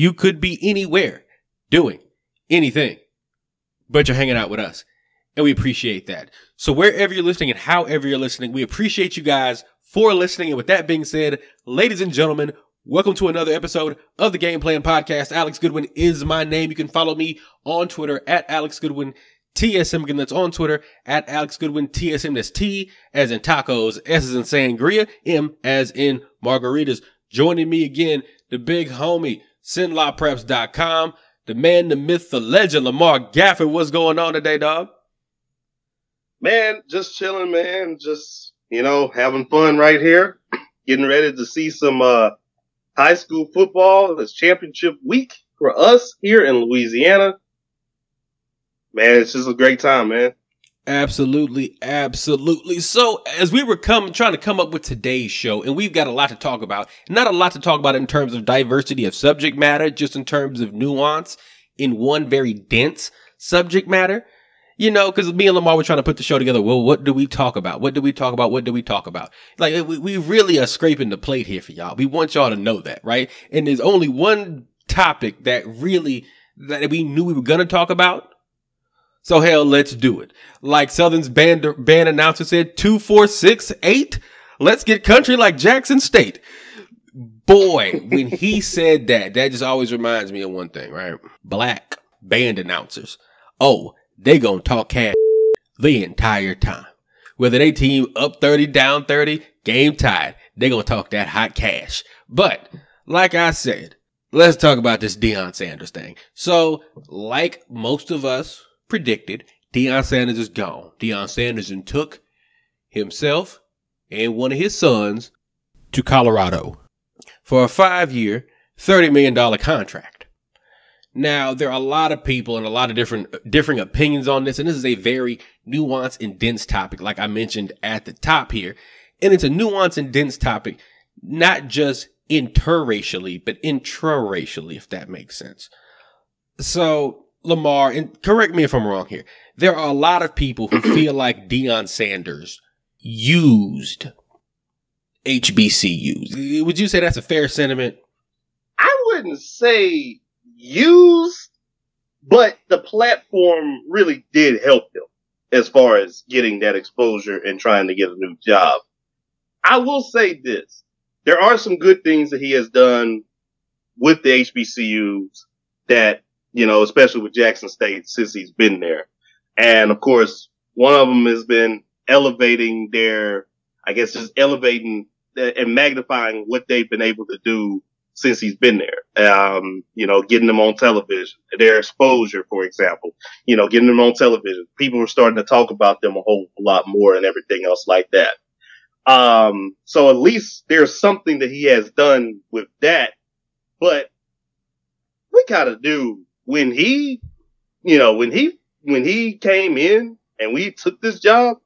You could be anywhere doing anything, but you're hanging out with us. And we appreciate that. So wherever you're listening and however you're listening, we appreciate you guys for listening. And with that being said, ladies and gentlemen, welcome to another episode of the Game Plan Podcast. Alex Goodwin is my name. You can follow me on Twitter at Alex Goodwin. TSM again, that's on Twitter at Alex Goodwin. TSM, that's T as in tacos, S as in sangria, M as in margaritas. Joining me again, the big homie, CenLaPreps.com, the man, the myth, the legend, Lamar Gafford. What's going on today, dog? Man, just chilling, man. Just, you know, having fun right here. Getting ready to see some uh, high school football. It's championship week for us here in Louisiana. Man, it's just a great time, man. Absolutely, absolutely. So, as we were coming, trying to come up with today's show, and we've got a lot to talk about. Not a lot to talk about in terms of diversity of subject matter, just in terms of nuance in one very dense subject matter. You know, because me and Lamar were trying to put the show together. Well, what do we talk about? What do we talk about? What do we talk about? Like, we, we really are scraping the plate here for y'all. We want y'all to know that, right? And there's only one topic that really, that we knew we were to talk about so hell, let's do it. Like Southern's band band announcer said, two, four, six, eight. Let's get country like Jackson State. Boy, when he said that, that just always reminds me of one thing, right? Black band announcers. Oh, they gonna talk cash the entire time. Whether they team up 30, down 30, game tied, they gonna talk that hot cash. But, like I said, let's talk about this Deion Sanders thing. So, like most of us predicted, Deion Sanders is gone. Deion Sanders and took himself and one of his sons to Colorado for a five year, $30 million contract. Now, there are a lot of people and a lot of different, differing opinions on this, and this is a very nuanced and dense topic, like I mentioned at the top here. And it's a nuanced and dense topic, not just interracially, but intraracially, if that makes sense. So Lamar, and correct me if I'm wrong here, there are a lot of people who feel like Deion Sanders used HBCUs. Eh, would you say that's a fair sentiment? I wouldn't say used, but the platform really did help him as far as getting that exposure and trying to get a new job. I will say this. There are some good things that he has done with the HBCUs that you know, especially with Jackson State since he's been there. And of course, one of them has been elevating their, I guess just elevating and magnifying what they've been able to do since he's been there. Um, you know, getting them on television, their exposure, for example, you know, getting them on television. People were starting to talk about them a whole lot more and everything else like that. Um, so at least there's something that he has done with that, but we gotta do when he, you know, when he, when he came in and we took this job,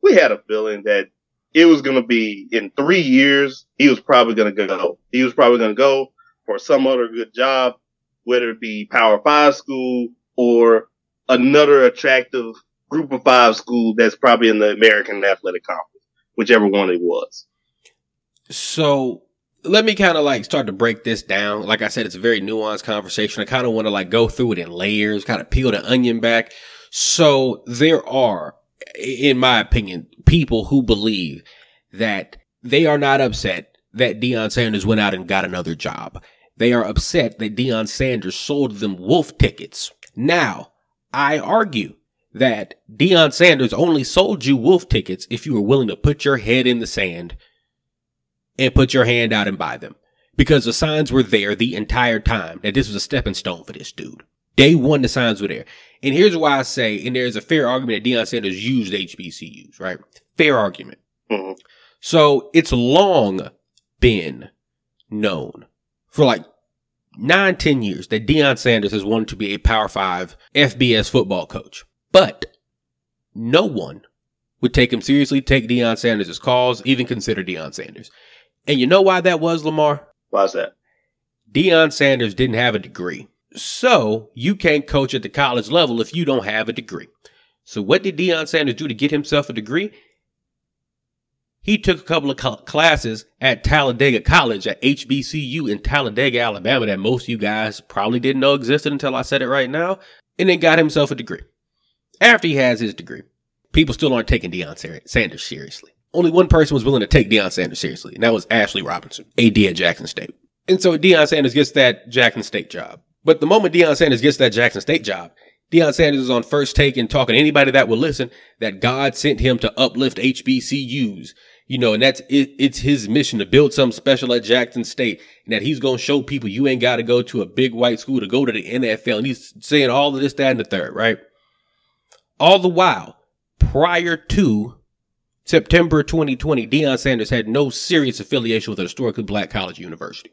we had a feeling that it was going to be in three years. He was probably going to go. He was probably going to go for some other good job, whether it be Power Five school or another attractive group of five school that's probably in the American Athletic Conference, whichever one it was. So let me kind of like start to break this down. Like I said, it's a very nuanced conversation. I kind of want to like go through it in layers, kind of peel the onion back. So there are, in my opinion, people who believe that they are not upset that Deion Sanders went out and got another job. They are upset that Deion Sanders sold them wolf tickets. Now, I argue that Deion Sanders only sold you wolf tickets if you were willing to put your head in the sand and put your hand out and buy them. Because the signs were there the entire time that this was a stepping stone for this dude. Day one, the signs were there. And here's why I say, and there's a fair argument that Deion Sanders used HBCUs, right? Fair argument. Mm-hmm. So it's long been known for like nine, ten years that Deion Sanders has wanted to be a Power Five FBS football coach. But no one would take him seriously, take Deion Sanders' calls, even consider Deion Sanders. And you know why that was, Lamar? Why's that? Deion Sanders didn't have a degree. So you can't coach at the college level if you don't have a degree. So what did Deion Sanders do to get himself a degree? he took a couple of classes at Talladega College at HBCU in Talladega, Alabama, that most of you guys probably didn't know existed until I said it right now, and then got himself a degree. After he has his degree, people still aren't taking Deion Sanders seriously. Only one person was willing to take Deion Sanders seriously, and that was Ashley Robinson, AD at Jackson State. And so Deion Sanders gets that Jackson State job. But the moment Deion Sanders gets that Jackson State job, Deion Sanders is on first take and talking to anybody that will listen that God sent him to uplift HBCUs you know, and that's it, it's his mission to build something special at Jackson State, and that he's gonna show people you ain't got to go to a big white school to go to the NFL. And he's saying all of this, that, and the third, right? All the while, prior to September 2020, Deion Sanders had no serious affiliation with a historically black college university.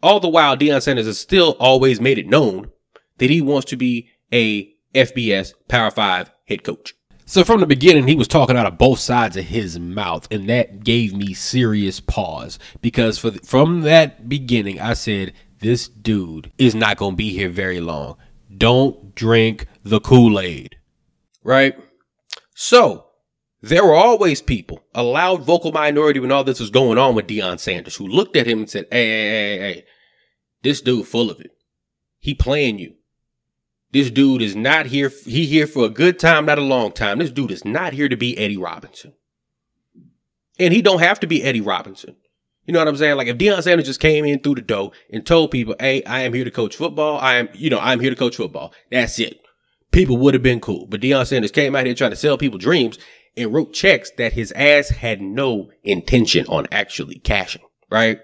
All the while, Deion Sanders has still always made it known that he wants to be a FBS Power Five head coach. So from the beginning, he was talking out of both sides of his mouth, and that gave me serious pause because for the, from that beginning, I said this dude is not going to be here very long. Don't drink the Kool Aid, right? So there were always people, a loud vocal minority when all this was going on with Deion Sanders, who looked at him and said, "Hey, hey, hey, hey, this dude full of it. He playing you. This dude is not here. He here for a good time, not a long time. This dude is not here to be Eddie Robinson. And he don't have to be Eddie Robinson. You know what I'm saying? Like if Deion Sanders just came in through the door and told people, "Hey, I am here to coach football. I am, you know, I'm here to coach football." That's it. People would have been cool. But Deion Sanders came out here trying to sell people dreams and wrote checks that his ass had no intention on actually cashing. Right?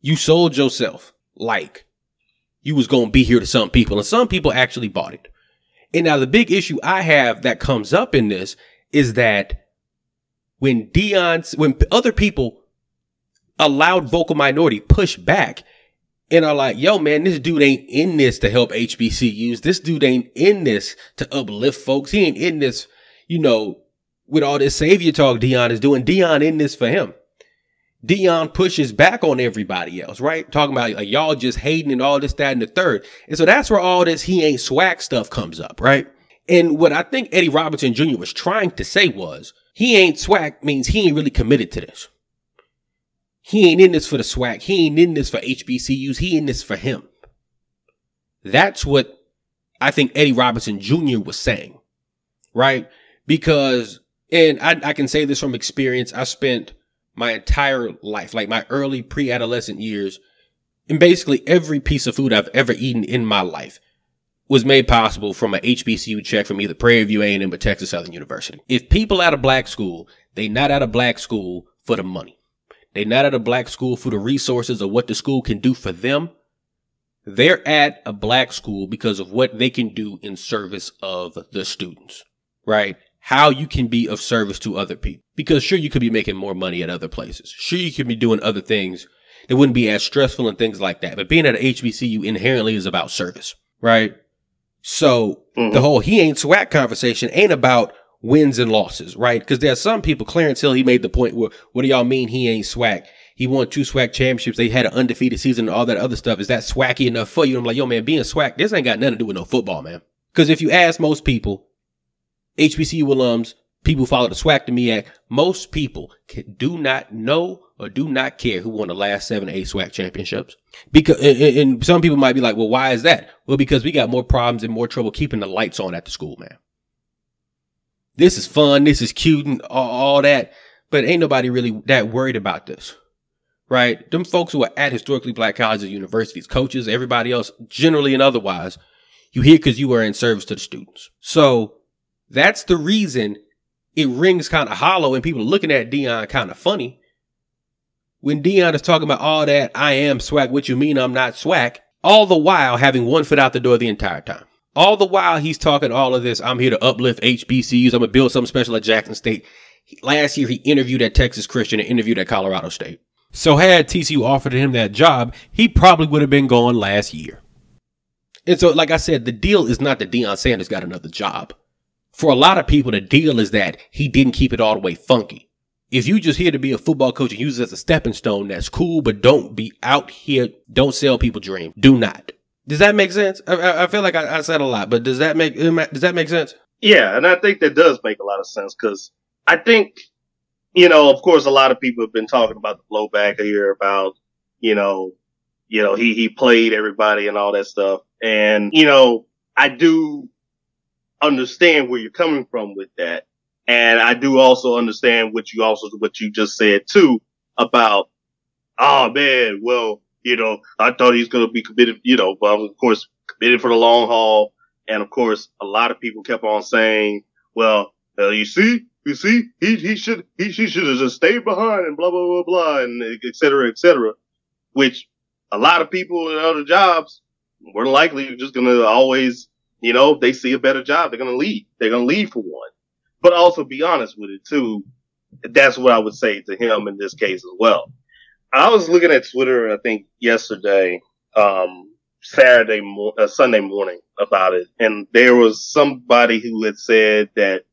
You sold yourself like you was going to be here to some people and some people actually bought it. And now the big issue I have that comes up in this is that when Deion's, when other people, allowed vocal minority push back and are like, yo, man, this dude ain't in this to help HBCUs. This dude ain't in this to uplift folks. He ain't in this, you know, with all this savior talk Deion is doing. Deion in this for him. Deion pushes back on everybody else, right? Talking about like y'all just hating and all this, that, and the third. And so that's where all this he ain't SWAC stuff comes up, right? And what I think Eddie Robinson Jr. was trying to say was he ain't SWAC means he ain't really committed to this. He ain't in this for the SWAC. He ain't in this for HBCUs. He in this for him. That's what I think Eddie Robinson Jr. was saying, right? Because, and I, I can say this from experience. I spent my entire life, like my early pre-adolescent years, and basically every piece of food I've ever eaten in my life was made possible from an HBCU check from either Prairie View A&M or Texas Southern University. If people at a black school, they not at a black school for the money. They not at a black school for the resources or what the school can do for them. They're at a black school because of what they can do in service of the students, right? How you can be of service to other people. Because sure, you could be making more money at other places. Sure, you could be doing other things that wouldn't be as stressful and things like that. But being at an HBCU inherently is about service, right? So mm-hmm. the whole he ain't SWAC conversation ain't about wins and losses, right? Because there are some people, Clarence Hill, he made the point where, what do y'all mean he ain't SWAC? He won two SWAC championships. They had an undefeated season and all that other stuff. Is that swacky enough for you? I'm like, yo, man, being SWAC, this ain't got nothing to do with no football, man. Because if you ask most people, HBCU alums, people who follow the SWAC to me act, most people can, do not know or do not care who won the last seven, eight SWAC championships. Because, and, and some people might be like, well, why is that? Well, because we got more problems and more trouble keeping the lights on at the school, man. This is fun. This is cute and all, all that. But ain't nobody really that worried about this right? Them folks who are at historically black colleges, universities, coaches, everybody else, generally and otherwise, you hear because you are in service to the students. So that's the reason it rings kind of hollow and people are looking at Deion kind of funny. When Deion is talking about all that, I am SWAC, what you mean I'm not SWAC, all the while having one foot out the door the entire time. All the while he's talking all of this, I'm here to uplift HBCUs, I'm gonna build something special at Jackson State. Last year he interviewed at Texas Christian and interviewed at Colorado State. So had TCU offered him that job, he probably would have been gone last year. And so, like I said, the deal is not that Deion Sanders got another job for a lot of people, the deal is that he didn't keep it all the way funky. If you just here to be a football coach and use it as a stepping stone, that's cool, but don't be out here. Don't sell people dream. Do not. Does that make sense? I, I feel like I, I, said a lot, but does that make does that make sense? Yeah, and I think that does make a lot of sense because I think you know, of course, a lot of people have been talking about the blowback here about, you know, you know, he, he played everybody and all that stuff. And, you know, I do understand where you're coming from with that. And I do also understand what you also, what you just said too about, oh man, well, you know, I thought he's going to be committed, you know, but of course, committed for the long haul. And of course, a lot of people kept on saying, well, uh, you see, you see, he, he should, he, he should have just stayed behind and blah, blah, blah, blah, and et cetera, et cetera, which a lot of people in other jobs than likely just going to always, you know, if they see a better job, they're going to leave. They're going to leave for one. But also be honest with it too. That's what I would say to him in this case as well. I was looking at Twitter, I think yesterday, um, Saturday, mo- uh, Sunday morning about it. And there was somebody who had said that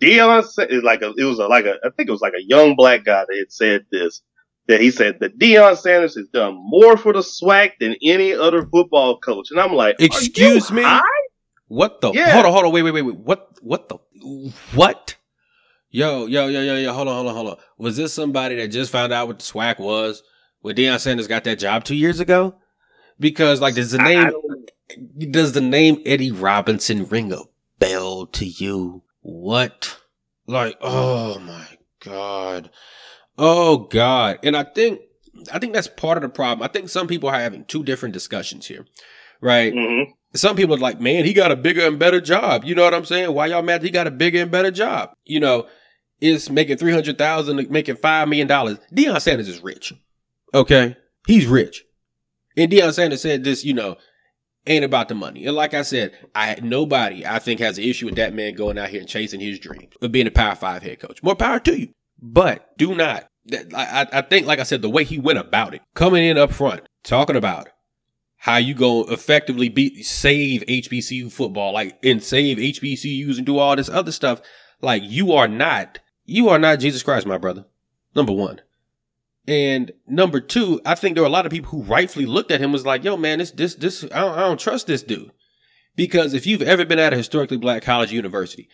Deion said, like a, it was a, like a, I think it was like a young black guy that had said this, that he said that Deion Sanders has done more for the SWAC than any other football coach. And I'm like, excuse me? High? What the? Yeah. Hold on, hold on, wait, wait, wait, wait. What, what the, what? Yo, yo, yo, yo, yo, hold on, hold on, hold on. Was this somebody that just found out what the SWAC was when Deion Sanders got that job two years ago? Because like, does the name, does the name Eddie Robinson ring a bell to you? What? Like, oh my God. Oh God. And I think, I think that's part of the problem. I think some people are having two different discussions here, right? Mm-hmm. Some people are like, man, he got a bigger and better job. You know what I'm saying? Why y'all mad? He got a bigger and better job. You know, is making 300,000, making $5 million. Deion Sanders is rich. Okay. He's rich. And Deion Sanders said this, you know, ain't about the money. And like I said, I nobody I think has an issue with that man going out here and chasing his dreams of being a Power Five head coach. More power to you, but do not. I, I think, like I said, the way he went about it, coming in up front, talking about how you go effectively beat save HBCU football, like and save HBCUs and do all this other stuff. Like you are not, you are not Jesus Christ, my brother. Number one. And number two, I think there were a lot of people who rightfully looked at him was like, yo, man, this, this, this, I don't, I don't trust this dude. Because if you've ever been at a historically black college university,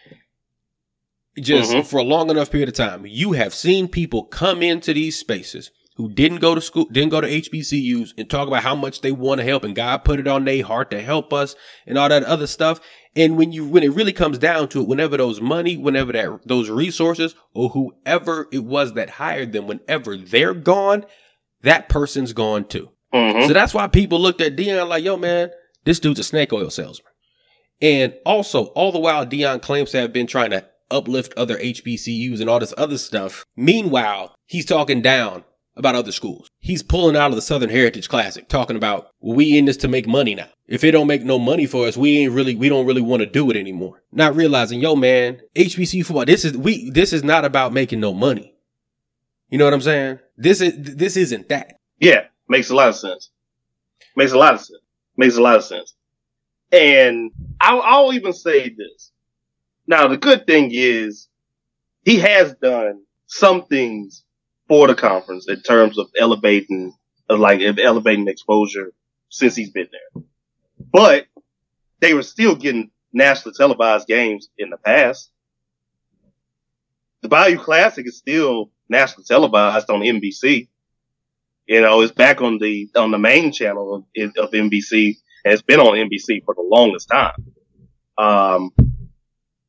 just mm-hmm. for a long enough period of time, you have seen people come into these spaces who didn't go to school, didn't go to HBCUs and talk about how much they want to help and God put it on their heart to help us and all that other stuff. And when you, when it really comes down to it, whenever those money, whenever that, those resources or whoever it was that hired them, whenever they're gone, that person's gone too. Mm-hmm. So that's why people looked at Deion like, yo, man, this dude's a snake oil salesman. And also, all the while, Deion claims to have been trying to uplift other HBCUs and all this other stuff. Meanwhile, he's talking down about other schools. He's pulling out of the Southern Heritage Classic, talking about we in this to make money now. If it don't make no money for us, we ain't really we don't really want to do it anymore. Not realizing, yo, man, HBCU football. This is we. This is not about making no money. You know what I'm saying? This is this isn't that. Yeah, makes a lot of sense. Makes a lot of sense. Makes a lot of sense. And I'll, I'll even say this. Now, the good thing is he has done some things for the conference in terms of elevating, like elevating exposure since he's been there. But they were still getting nationally televised games in the past. The Bayou Classic is still nationally televised on NBC. You know, it's back on the on the main channel of, of NBC, and it's been on NBC for the longest time. Um,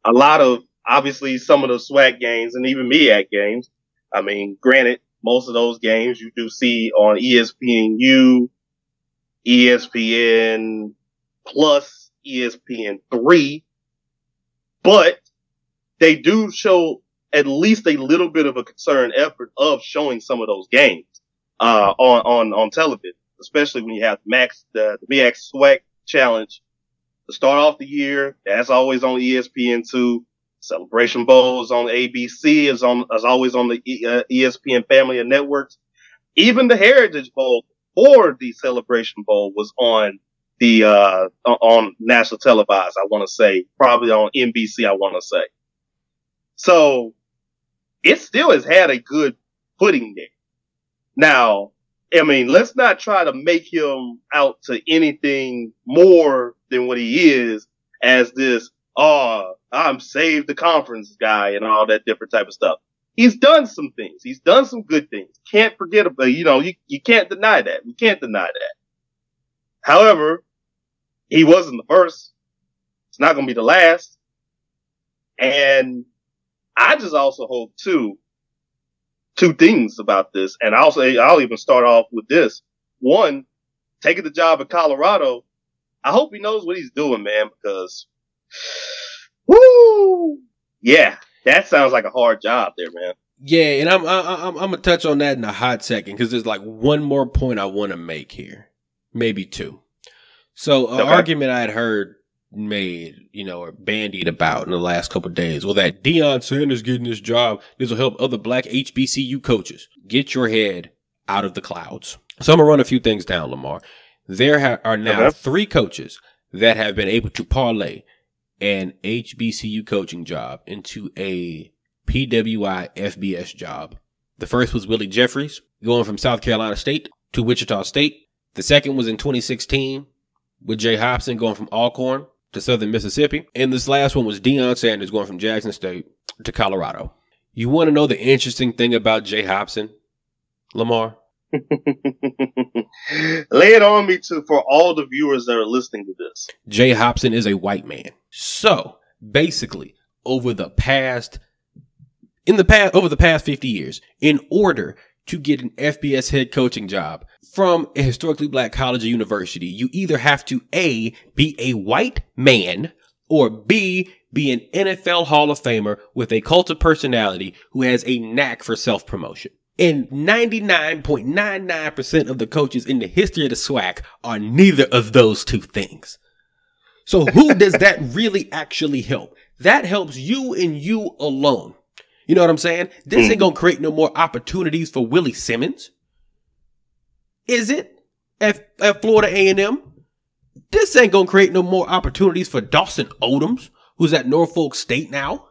a lot of obviously some of the SWAC games and even MEAC games I mean, granted, most of those games you do see on ESPNU, ESPN plus ESPN three, but they do show at least a little bit of a concerned effort of showing some of those games, uh, on, on, on television, especially when you have Max, the, the MEAC SWAC challenge to start off the year. That's always on ESPN two. Celebration Bowl is on ABC, is on, is always on the uh, ESPN family of networks. Even the Heritage Bowl or the Celebration Bowl was on the, uh, on national televised, I want to say, probably on NBC, I want to say. So it still has had a good footing there. Now, I mean, let's not try to make him out to anything more than what he is as this, oh, I'm saved the conference guy and all that different type of stuff. he's done some things. He's done some good things. Can't forget about, you know, you, you can't deny that. We can't deny that. However, he wasn't the first. It's not going to be the last. And I just also hope too, two things about this. And I'll say, I'll even start off with this. One, taking the job in Colorado. I hope he knows what he's doing, man, because woo, yeah, that sounds like a hard job there, man. Yeah, and I'm I'm I'm, gonna touch on that in a hot second because there's like one more point I want to make here, maybe two. So, an okay. argument I had heard made, you know, or bandied about in the last couple days. Well, that Deion Sanders getting this job, this will help other black HBCU coaches. Get your head out of the clouds. So I'm gonna run a few things down, Lamar. There ha- are now okay. three coaches that have been able to parlay an HBCU coaching job into a PWI FBS job. The first was Willie Jeffries, going from South Carolina State to Wichita State. The second was in 2016 with Jay Hopson going from Alcorn to Southern Mississippi. And this last one was Deion Sanders going from Jackson State to Colorado. You want to know the interesting thing about Jay Hopson, Lamar? Lay it on me to for all the viewers that are listening to this. Jay Hopson is a white man. So basically, over the past in the past over the past 50 years, in order to get an FBS head coaching job from a historically black college or university, you either have to A, be a white man, or B, be an NFL Hall of Famer with a cult of personality who has a knack for self promotion. And 99.99% of the coaches in the history of the SWAC are neither of those two things. So who does that really actually help? That helps you and you alone. You know what I'm saying? This ain't mm-hmm. gonna create no more opportunities for Willie Simmons. Is it? At, at Florida A&M? This ain't gonna create no more opportunities for Dawson Odums, who's at Norfolk State now.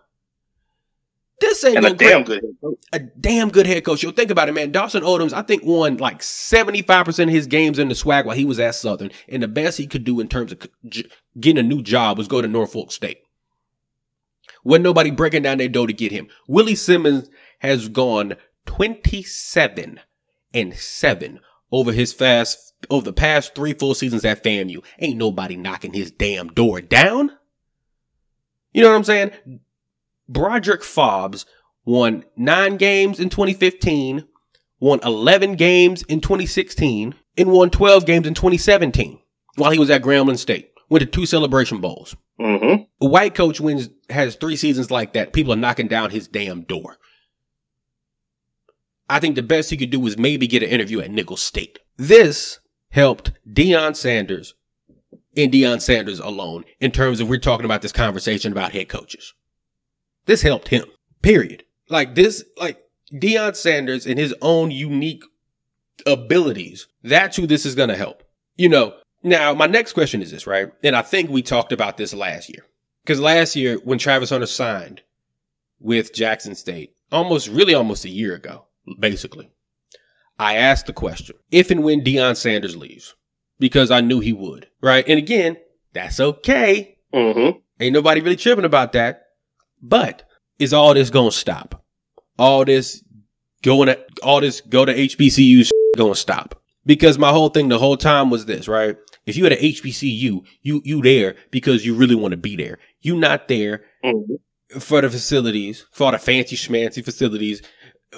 This ain't and a damn good head coach. A damn good head coach. Yo, think about it, man. Dawson Odums, I think, won like 75% of his games in the SWAC while he was at Southern. And the best he could do in terms of getting a new job was go to Norfolk State. Wasn't nobody breaking down their door to get him. Willie Simmons has gone 27 and 7 over his fast over the past three full seasons at FAMU. Ain't nobody knocking his damn door down. You know what I'm saying? Broderick Fobbs won nine games in 2015, won 11 games in 2016, and won 12 games in 2017 while he was at Grambling State. Went to two celebration bowls. Mm-hmm. A white coach wins has three seasons like that. People are knocking down his damn door. I think the best he could do was maybe get an interview at Nicholls State. This helped Deion Sanders and Deion Sanders alone in terms of we're talking about this conversation about head coaches. This helped him. Period. Like this, like Deion Sanders and his own unique abilities. That's who this is going to help. You know, now my next question is this, right? And I think we talked about this last year. Because last year, when Travis Hunter signed with Jackson State, almost, really almost a year ago, basically, I asked the question if and when Deion Sanders leaves, because I knew he would, right? And again, that's okay. Mm-hmm. Ain't nobody really tripping about that. But is all this gonna stop? All this going to all this go to HBCU gonna stop? Because my whole thing the whole time was this, right? If you at a HBCU, you you there because you really want to be there. You not there mm-hmm. for the facilities, for the fancy schmancy facilities,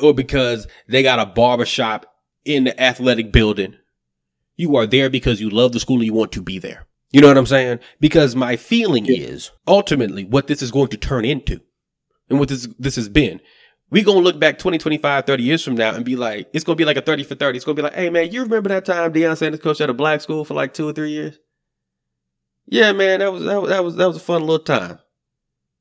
or because they got a barbershop in the athletic building. You are there because you love the school and you want to be there. You know what I'm saying? Because my feeling yeah. is ultimately what this is going to turn into and what this, this has been. We gonna look back 20, 25, 30 years from now and be like, it's gonna be like a 30 for 30. It's gonna be like, hey man, you remember that time Deion Sanders coached at a black school for like two or three years? Yeah, man, that was, that was, that was, that was a fun little time.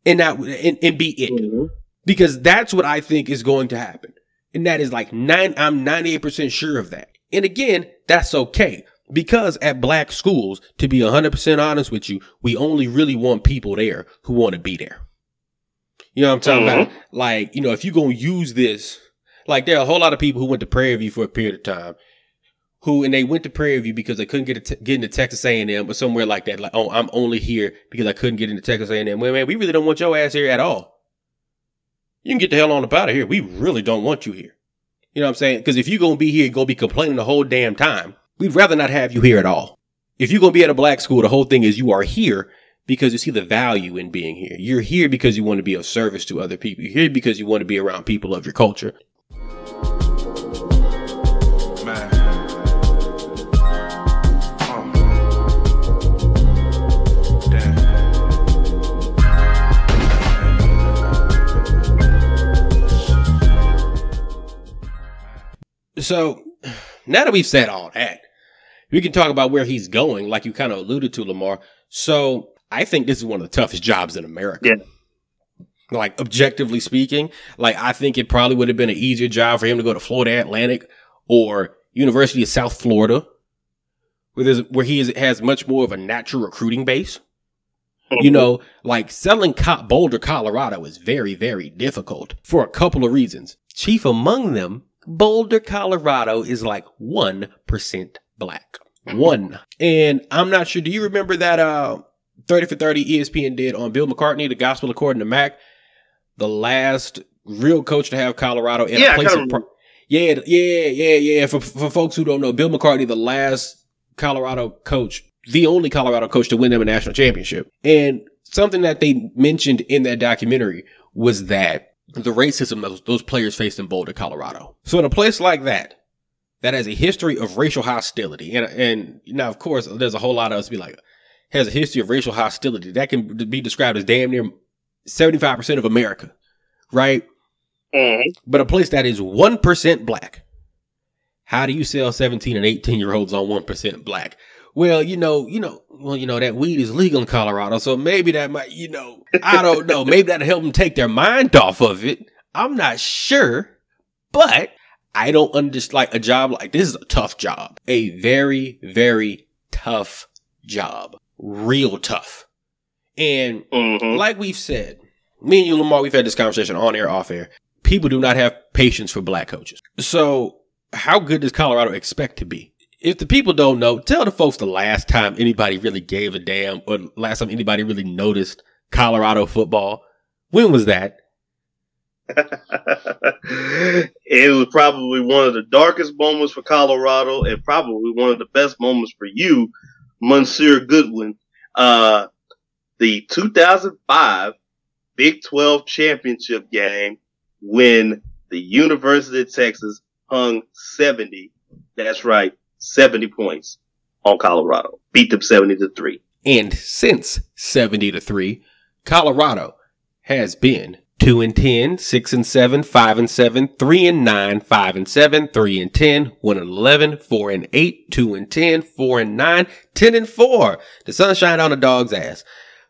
And that, and, and be it. Mm-hmm. Because that's what I think is going to happen. And that is like nine, I'm 98% sure of that. And again, that's okay. Because at black schools, to be 100% honest with you, we only really want people there who want to be there. You know what I'm talking mm-hmm. about? Like, you know, if you're going to use this, like there are a whole lot of people who went to Prairie View for a period of time who, and they went to Prairie View because they couldn't get, get into Texas A&M or somewhere like that. Like, oh, I'm only here because I couldn't get into Texas A&M. Well, man, we really don't want your ass here at all. you can get the hell on up out of here. We really don't want you here. You know what I'm saying? Because if you're going to be here, you're going to be complaining the whole damn time. We'd rather not have you here at all. If you're going to be at a black school, the whole thing is you are here because you see the value in being here. You're here because you want to be of service to other people. You're here because you want to be around people of your culture. So now that we've said all that, we can talk about where he's going, like you kind of alluded to, Lamar. So I think this is one of the toughest jobs in America. Yeah. Like objectively speaking, like I think it probably would have been an easier job for him to go to Florida Atlantic or University of South Florida, where there's where he is, has much more of a natural recruiting base. You mm-hmm. know, like selling Boulder, Colorado is very, very difficult for a couple of reasons. Chief among them Boulder, Colorado is like 1% black. One. And I'm not sure. Do you remember that uh 30 for 30 ESPN did on Bill McCartney, the gospel according to Mac? The last real coach to have Colorado in Yeah, a place of pro- yeah, yeah, yeah, yeah. For for folks who don't know, Bill McCartney, the last Colorado coach, the only Colorado coach to win them a national championship. And something that they mentioned in that documentary was that the racism those, those players faced in Boulder, Colorado. So in a place like that, that has a history of racial hostility, and and now of course there's a whole lot of us be like has a history of racial hostility that can be described as damn near seventy five percent of America, right? Mhm. But a place that is one percent black. How do you sell seventeen and eighteen year olds on one percent black? Well, you know, you know, well, you know that weed is legal in Colorado, so maybe that might, you know, I don't know, maybe that'll help them take their mind off of it. I'm not sure, but I don't understand. Like a job like this is a tough job, a very, very tough job, real tough. And Mhm. like we've said, me and you, Lamar, we've had this conversation on air, off air. People do not have patience for black coaches. So, how good does Colorado expect to be? If the people don't know, tell the folks the last time anybody really gave a damn or last time anybody really noticed Colorado football. When was that? it was probably one of the darkest moments for Colorado and probably one of the best moments for you, Monsieur Goodwin. Uh, the 2005 Big 12 championship game when the University of Texas hung 70. That's right. 70 points on Colorado. Beat them 70 to 3. And since 70 to 3, Colorado has been 2 and 10, 6 and 7, 5 and 7, 3 and 9, 5 and 7, 3 and 10, 1 and 11, 4 and 8, 2 and 10, 4 and 9, 10 and 4. The sunshine on the dog's ass.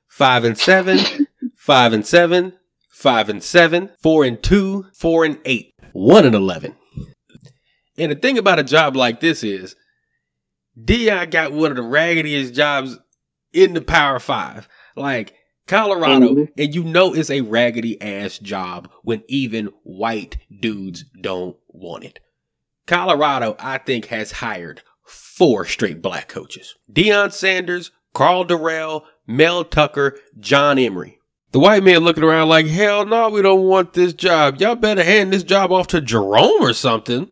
5 and 7, 5 and 7, 5 and 7, 4 and 2, 4 and 8, 1 and 11. And the thing about a job like this is, DI got one of the raggediest jobs in the Power Five. Like Colorado, Mhm. and you know it's a raggedy ass job when even white dudes don't want it. Colorado, I think, has hired four straight black coaches. Deion Sanders, Karl Dorrell, Mel Tucker, Jon Embree. The white man looking around like, hell no, we don't want this job. Y'all better hand this job off to Jerome or something.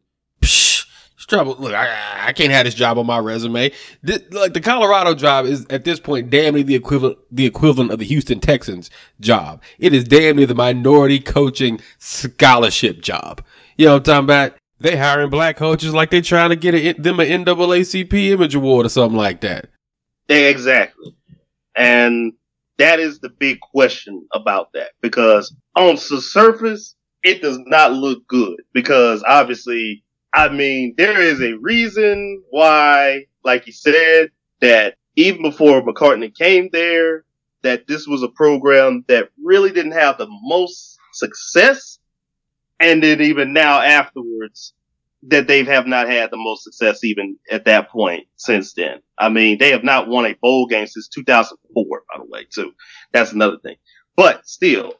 Look, I, I can't have this job on my resume. This, like the Colorado job is at this point damn near the equivalent, the equivalent of the Houston Texans job. It is damn near the minority coaching scholarship job. You know what I'm talking about? They hiring black coaches like they trying to get a, them an NAACP image award or something like that. Exactly. And that is the big question about that because on the surface, it does not look good because obviously, I mean, there is a reason why, like you said, that even before McCartney came there, that this was a program that really didn't have the most success. And then even now afterwards, that they have not had the most success even at that point since then. I mean, they have not won a bowl game since 2004, by the way, too. That's another thing. But still,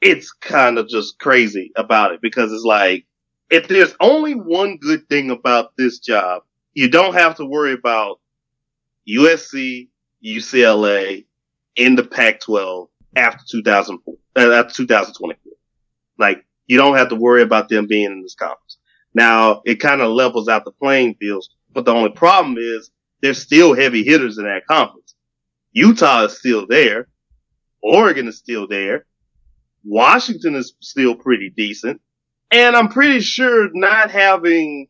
it's kind of just crazy about it because it's like, if there's only one good thing about this job, you don't have to worry about USC, UCLA in the Pac-12 after 2004, uh, after 2024. Like you don't have to worry about them being in this conference. Now it kind of levels out the playing fields, but the only problem is there's still heavy hitters in that conference. Utah is still there. Oregon is still there. Washington is still pretty decent. And I'm pretty sure not having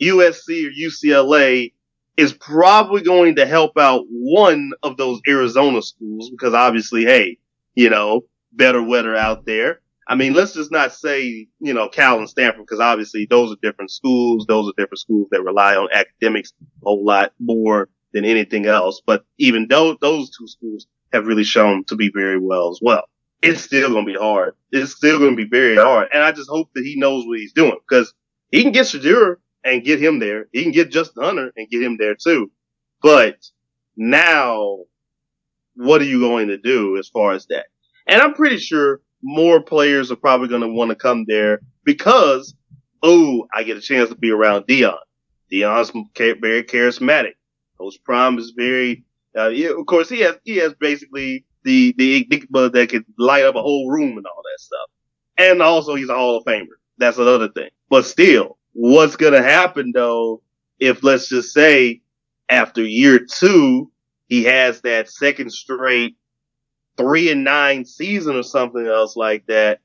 USC or UCLA is probably going to help out one of those Arizona schools because obviously, hey, you know, better weather out there. I mean, let's just not say, you know, Cal and Stanford because obviously those are different schools. Those are different schools that rely on academics a whole lot more than anything else. But even though those two schools have really shown to be very well as well it's still going to be hard. It's still going to be very hard. And I just hope that he knows what he's doing because he can get Shedeur and get him there. He can get Justin Hunter and get him there too. But now what are you going to do as far as that? And I'm pretty sure more players are probably going to want to come there because, oh, I get a chance to be around Deion. Deion's very charismatic. Coach Prime is very, uh, yeah, of course, he has, he has basically the the enigma that could light up a whole room and all that stuff. And also he's a Hall of Famer. That's another thing. But still, what's gonna happen though if let's just say after year two he has that second straight three and nine season or something else like that,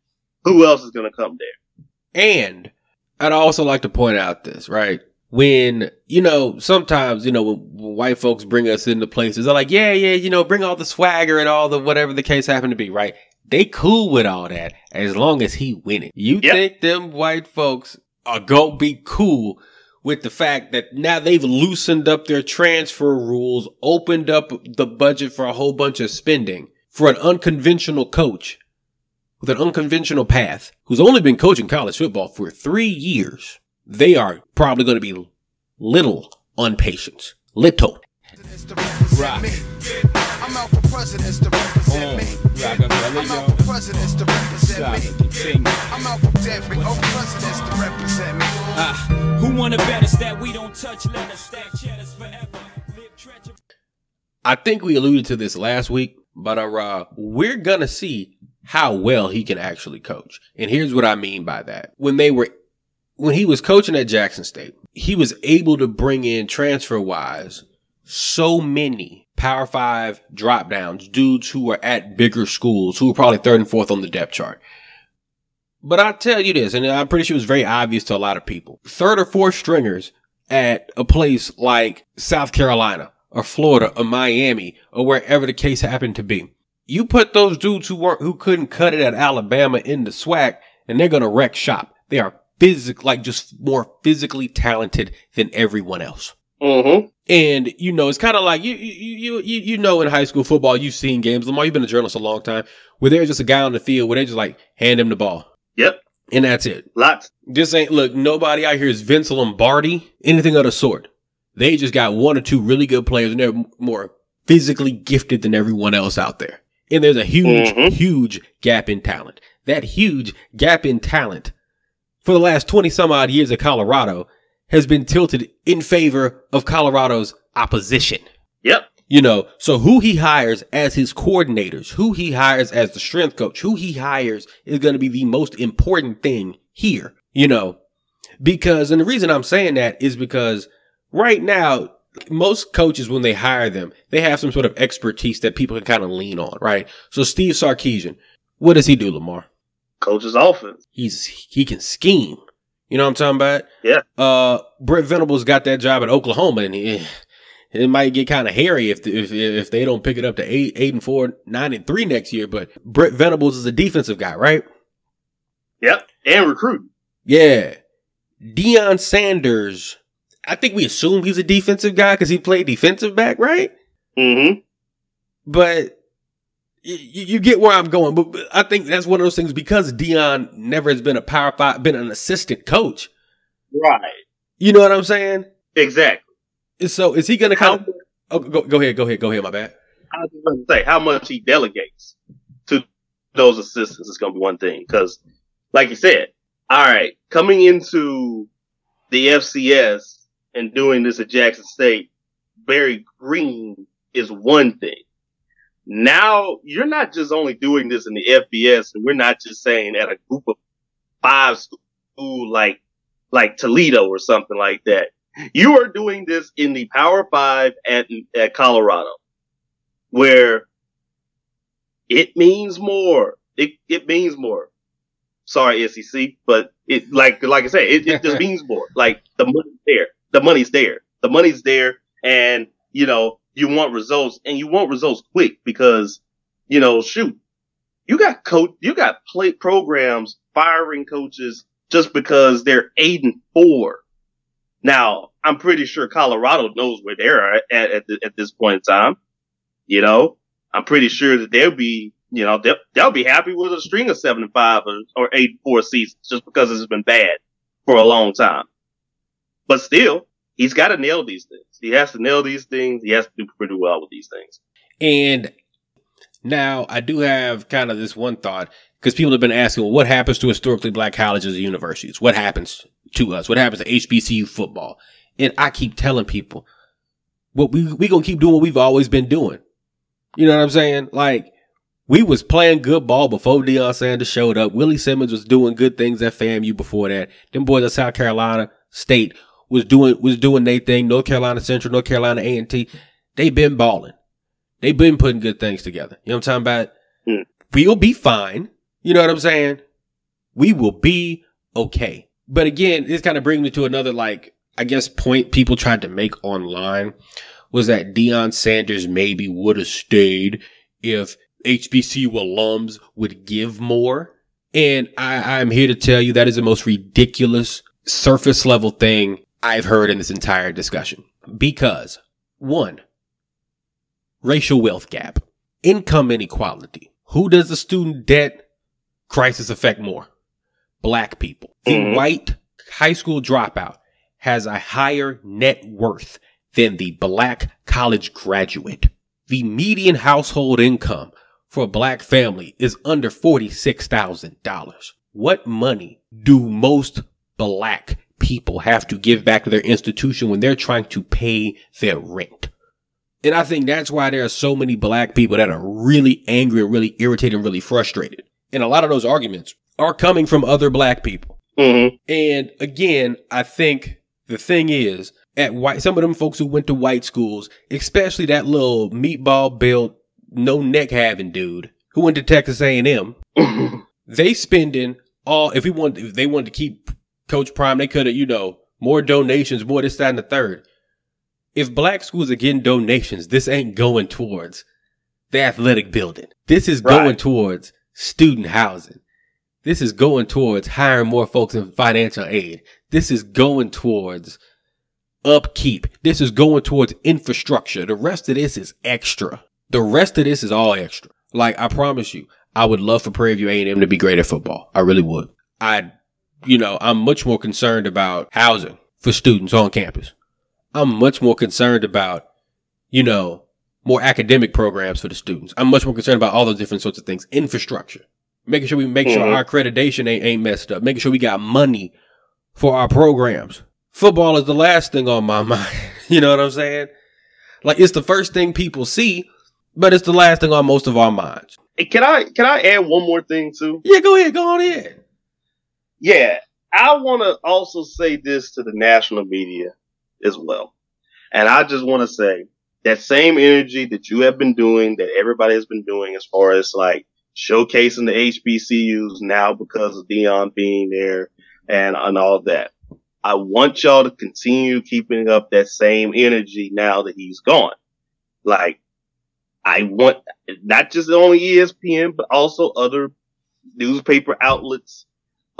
who else is gonna come there? And I'd also like to point out this, right? When, you know, sometimes, you know, when, white folks bring us into places, they're like, yeah, yeah, you know, bring all the swagger and all the whatever the case happened to be, right? They cool with all that as long as he winning. You yep. think them white folks are gonna be cool with the fact that now they've loosened up their transfer rules, opened up the budget for a whole bunch of spending for an unconventional coach with an unconventional path who's only been coaching college football for three years they are probably going to be little on patience. Little. Rock. I'm out for presidents to represent me. I'm out for presidents to represent me. I'm out for presidents to represent me. Ah, who wanna bet us that we don't touch letters, stack cheddars forever? I think we alluded to this last week, but uh, we're gonna see how well he can actually coach. And here's what I mean by that. When they were when he was coaching at Jackson State, he was able to bring in transfer wise so many power five drop downs, dudes who were at bigger schools, who were probably third and fourth on the depth chart. But I tell you this, and I'm pretty sure it was very obvious to a lot of people. Third or fourth stringers at a place like South Carolina or Florida or Miami or wherever the case happened to be. You put those dudes who weren't, who couldn't cut it at Alabama in the SWAC and they're going to wreck shop. They are physic, like just more physically talented than everyone else. Mm-hmm. And you know, it's kind of like you, you, you, you know, in high school football, you've seen games. Lamar, you've been a journalist a long time, where there's just a guy on the field where they just like hand him the ball. Yep. And that's it. Lots. This ain't look. Nobody out here is Vince Lombardi, anything of the sort. They just got one or two really good players, and they're more physically gifted than everyone else out there. And there's a huge, mm-hmm. huge gap in talent. That huge gap in talent for the last 20 some odd years of Colorado has been tilted in favor of Colorado's opposition. Yep. You know, so who he hires as his coordinators, who he hires as the strength coach, who he hires is going to be the most important thing here, you know, because, and the reason I'm saying that is because right now, most coaches, when they hire them, they have some sort of expertise that people can kind of lean on, right? So Steve Sarkisian, what does he do, Lamar? Coach's offense. He's he can scheme. You know what I'm talking about? Yeah. Uh, Brent Venables got that job at Oklahoma, and he, it might get kind of hairy if, if if they don't pick it up to eight eight and four, nine and three next year. But Brent Venables is a defensive guy, right? Yep, and recruit. Yeah, Deion Sanders. I think we assume he's a defensive guy because he played defensive back, right? Mm-hmm. But you, you, get where I'm going, but I think that's one of those things because Deion never has been a power five, been an assistant coach. Right. You know what I'm saying? Exactly. So is he going to come? Oh, go, go ahead, go ahead, go ahead. My bad. I was going to say how much he delegates to those assistants is going to be one thing because, like you said, all right, coming into the FCS and doing this at Jackson State, Barry Green is one thing now you're not just only doing this in the FBS, and we're not just saying at a group of five school like like Toledo or something like that. You are doing this in the Power Five at at Colorado, where it means more. It it means more. Sorry, SEC, but it like like I said, it, it just means more. Like the money's there. The money's there. The money's there, and you know you want results, and you want results quick because you know shoot, you got coach, you got play programs firing coaches just because they're eight and four. Now, I'm pretty sure Colorado knows where they're at at, at this point in time. You know, I'm pretty sure that they'll be, you know, they'll, they'll be happy with a string of seven and five or, or eight and four seasons just because it's been bad for a long time. But still, he's got to nail these things. He has to nail these things. He has to do pretty well with these things. And now I do have kind of this one thought because people have been asking, well, what happens to historically black colleges and universities? What happens to us? What happens to HBCU football? And I keep telling people, what we we gonna keep doing what we've always been doing. You know what I'm saying? Like we was playing good ball before Deion Sanders showed up. Willie Simmons was doing good things at FAMU before that. Them boys at South Carolina State was doing was doing their thing. North Carolina Central, North Carolina A and T, they been balling. They been putting good things together. You know what I'm talking about? Mm. We'll be fine. You know what I'm saying? We will be okay. But again, this kind of brings me to another like I guess point people tried to make online was that Deion Sanders maybe would have stayed if HBCU alums would give more. And I, I'm here to tell you that is the most ridiculous surface level thing I've heard in this entire discussion. Because one, racial wealth gap, income inequality. Who does the student debt crisis affect more? Black people. The mm-hmm. white high school dropout has a higher net worth than the black college graduate. The median household income for a black family is under $46,000. What money do most black people have to give back to their institution when they're trying to pay their rent? And I think that's why there are so many black people that are really angry and really irritated and really frustrated. And a lot of those arguments are coming from other black people. Mm-hmm. And again, I think the thing is, at white, some of them folks who went to white schools, especially that little meatball built, no neck having dude who went to Texas A&M, they spending all, if we want, if they wanted to keep Coach Prime, they could have, you know, more donations, more this, that, and the third. If black schools are getting donations, this ain't going towards the athletic building. This is right. going towards student housing. This is going towards hiring more folks in financial aid. This is going towards upkeep. This is going towards infrastructure. The rest of this is extra. The rest of this is all extra. Like I promise you, I would love for Prairie View A&M to be great at football. I really would. I, you know, I'm much more concerned about housing for students on campus. I'm much more concerned about, you know, more academic programs for the students. I'm much more concerned about all those different sorts of things. Infrastructure. Making sure we make mm-hmm. sure our accreditation ain't, ain't messed up. Making sure we got money for our programs. Football is the last thing on my mind. you know what I'm saying? Like it's the first thing people see, but it's the last thing on most of our minds. Hey, can I can I add one more thing too? Yeah, go ahead, go on ahead. Yeah, I want to also say this to the national media as well. And I just want to say that same energy that you have been doing, that everybody has been doing as far as like showcasing the HBCUs now because of Deion being there and, and all that. I want y'all to continue keeping up that same energy now that he's gone. Like, I want not just on ESPN, but also other newspaper outlets,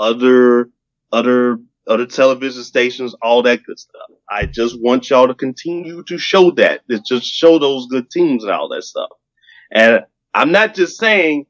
other, other other television stations, all that good stuff. I just want y'all to continue to show that, just show those good teams and all that stuff. And I'm not just saying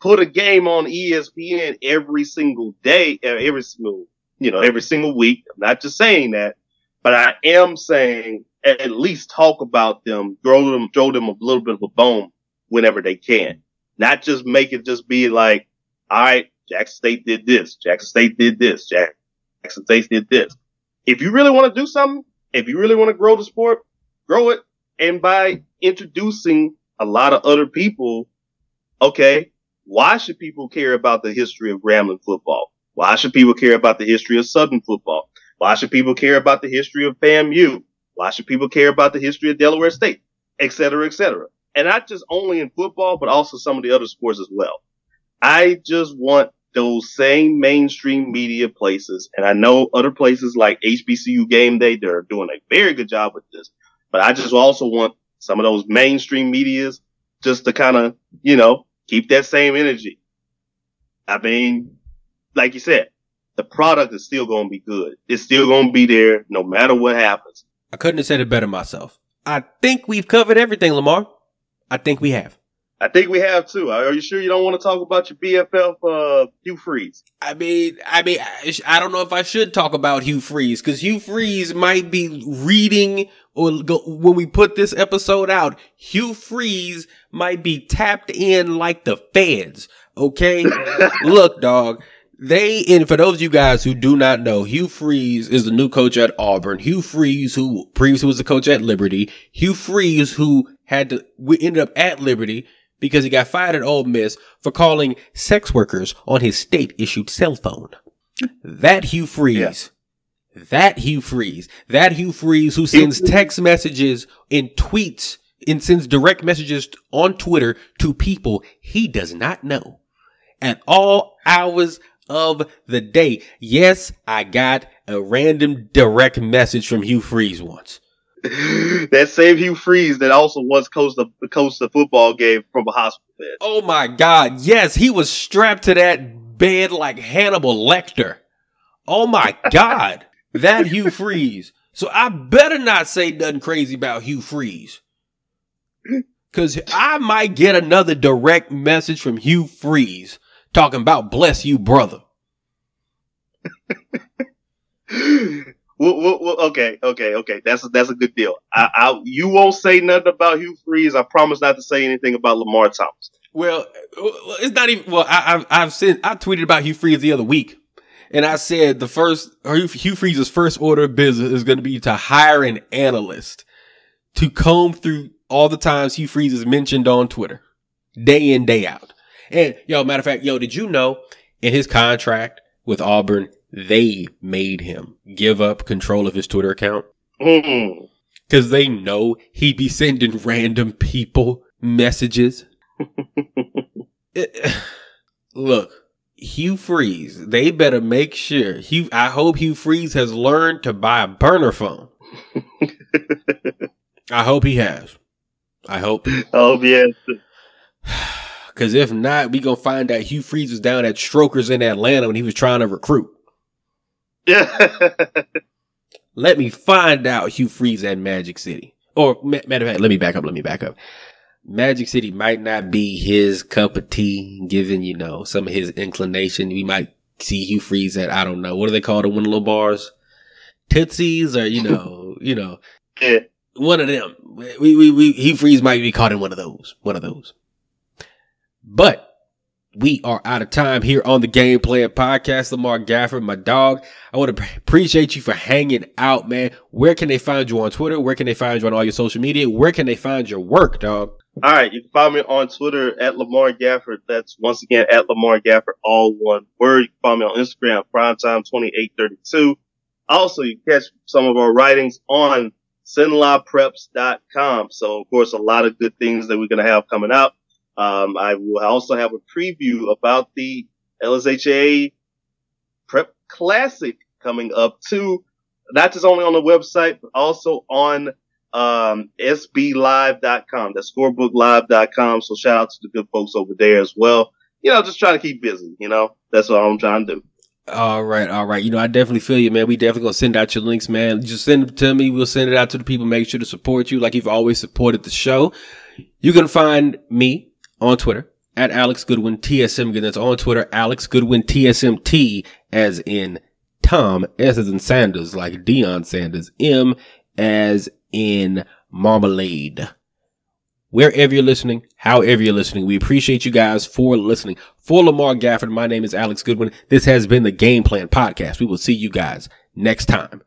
put a game on ESPN every single day, uh, every single, you know, every single week. I'm not just saying that, but I am saying at least talk about them, throw them, throw them a little bit of a bone whenever they can. Not just make it just be like, all right, Jackson State did this, Jackson State did this, Jackson State did this. If you really want to do something, if you really want to grow the sport, grow it. And by introducing a lot of other people, okay, why should people care about the history of Grambling football? Why should people care about the history of Southern football? Why should people care about the history of FAMU? Why should people care about the history of Delaware State? Et cetera, et cetera. And not just only in football, but also some of the other sports as well. I just want those same mainstream media places, and I know other places like HBCU Game Day, they're doing a very good job with this, but I just also want some of those mainstream medias just to kind of, you know, keep that same energy. I mean, like you said, the product is still going to be good. It's still going to be there no matter what happens. I couldn't have said it better myself. I think we've covered everything, Lamar. I think we have. I think we have too. Are you sure you don't want to talk about your BFF, uh, Hugh Freeze? I mean, I mean, I don't know if I should talk about Hugh Freeze because Hugh Freeze might be reading or go, when we put this episode out, Hugh Freeze might be tapped in like the feds. Okay. Look, dog. They, and for those of you guys who do not know, Hugh Freeze is the new coach at Auburn. Hugh Freeze, who previously was the coach at Liberty. Hugh Freeze, who had to, we ended up at Liberty because he got fired at Ole Miss for calling sex workers on his state issued cell phone. That Hugh Freeze. Yeah. That Hugh Freeze. That Hugh Freeze who sends text messages and tweets and sends direct messages on Twitter to people he does not know at all hours of the day. Yes, I got a random direct message from Hugh Freeze once. that same Hugh Freeze that also once coached the coached the football game from a hospital bed. Oh my God! Yes, he was strapped to that bed like Hannibal Lecter. Oh my God, that Hugh Freeze. So I better not say nothing crazy about Hugh Freeze. Cause I might get another direct message from Hugh Freeze talking about bless you, brother. Well, well, well, okay, okay, okay. That's a, that's a good deal. I, I, you won't say nothing about Hugh Freeze. I promise not to say anything about Lamar Thomas. Well, it's not even. Well, I, have I've sent I tweeted about Hugh Freeze the other week, and I said the first Hugh Freeze's first order of business is going to be to hire an analyst to comb through all the times Hugh Freeze is mentioned on Twitter, day in day out. And yo, matter of fact, yo, did you know in his contract with Auburn they made him give up control of his Twitter account. Mm. Cause they know he'd be sending random people messages. it, look, Hugh Freeze, they better make sure Hugh, I hope Hugh Freeze has learned to buy a burner phone. I hope he has. I hope. Oh, yes. Cause if not, we gonna find out Hugh Freeze was down at Strokers in Atlanta when he was trying to recruit. Let me find out Hugh Freeze at Magic City. Or matter of fact, let me back up. Let me back up. Magic City might not be his cup of tea, given you know some of his inclination. We might see Hugh Freeze at I don't know what do they call the little bars, Tootsies, or you know, you know, yeah. one of them. We we we Hugh Freeze might be caught in one of those, one of those. But we are out of time here on the Game Plan Podcast. Lamar Gafford, my dog. I want to appreciate you for hanging out, man. Where can they find you on Twitter? Where can they find you on all your social media? Where can they find your work, dog? All right, you can find me on Twitter at Lamar Gafford. That's once again at Lamar Gafford, all one word. You can find me on Instagram, primetime2832. Also, you can catch some of our writings on CenLaPreps.com. So, of course, a lot of good things that we're going to have coming out. Um, I will also have a preview about the LSHA Prep Classic coming up too, not just only on the website, but also on um, sblive.com. That's scorebooklive.com. So shout out to the good folks over there as well. You know, just trying to keep busy, you know, that's what I'm trying to do. All right, all right. You know, I definitely feel you, man. We definitely gonna send out your links, man. Just send them to me. We'll send it out to the people. Make sure to support you like you've always supported the show. You can find me on Twitter at Alex Goodwin TSM. Again, that's on Twitter, Alex Goodwin TSMT, as in Tom, S as in Sanders, like Deion Sanders, M as in Marmalade. Wherever you're listening, however you're listening, we appreciate you guys for listening. For Lamar Gafford, my name is Alex Goodwin. This has been the Game Plan Podcast. We will see you guys next time.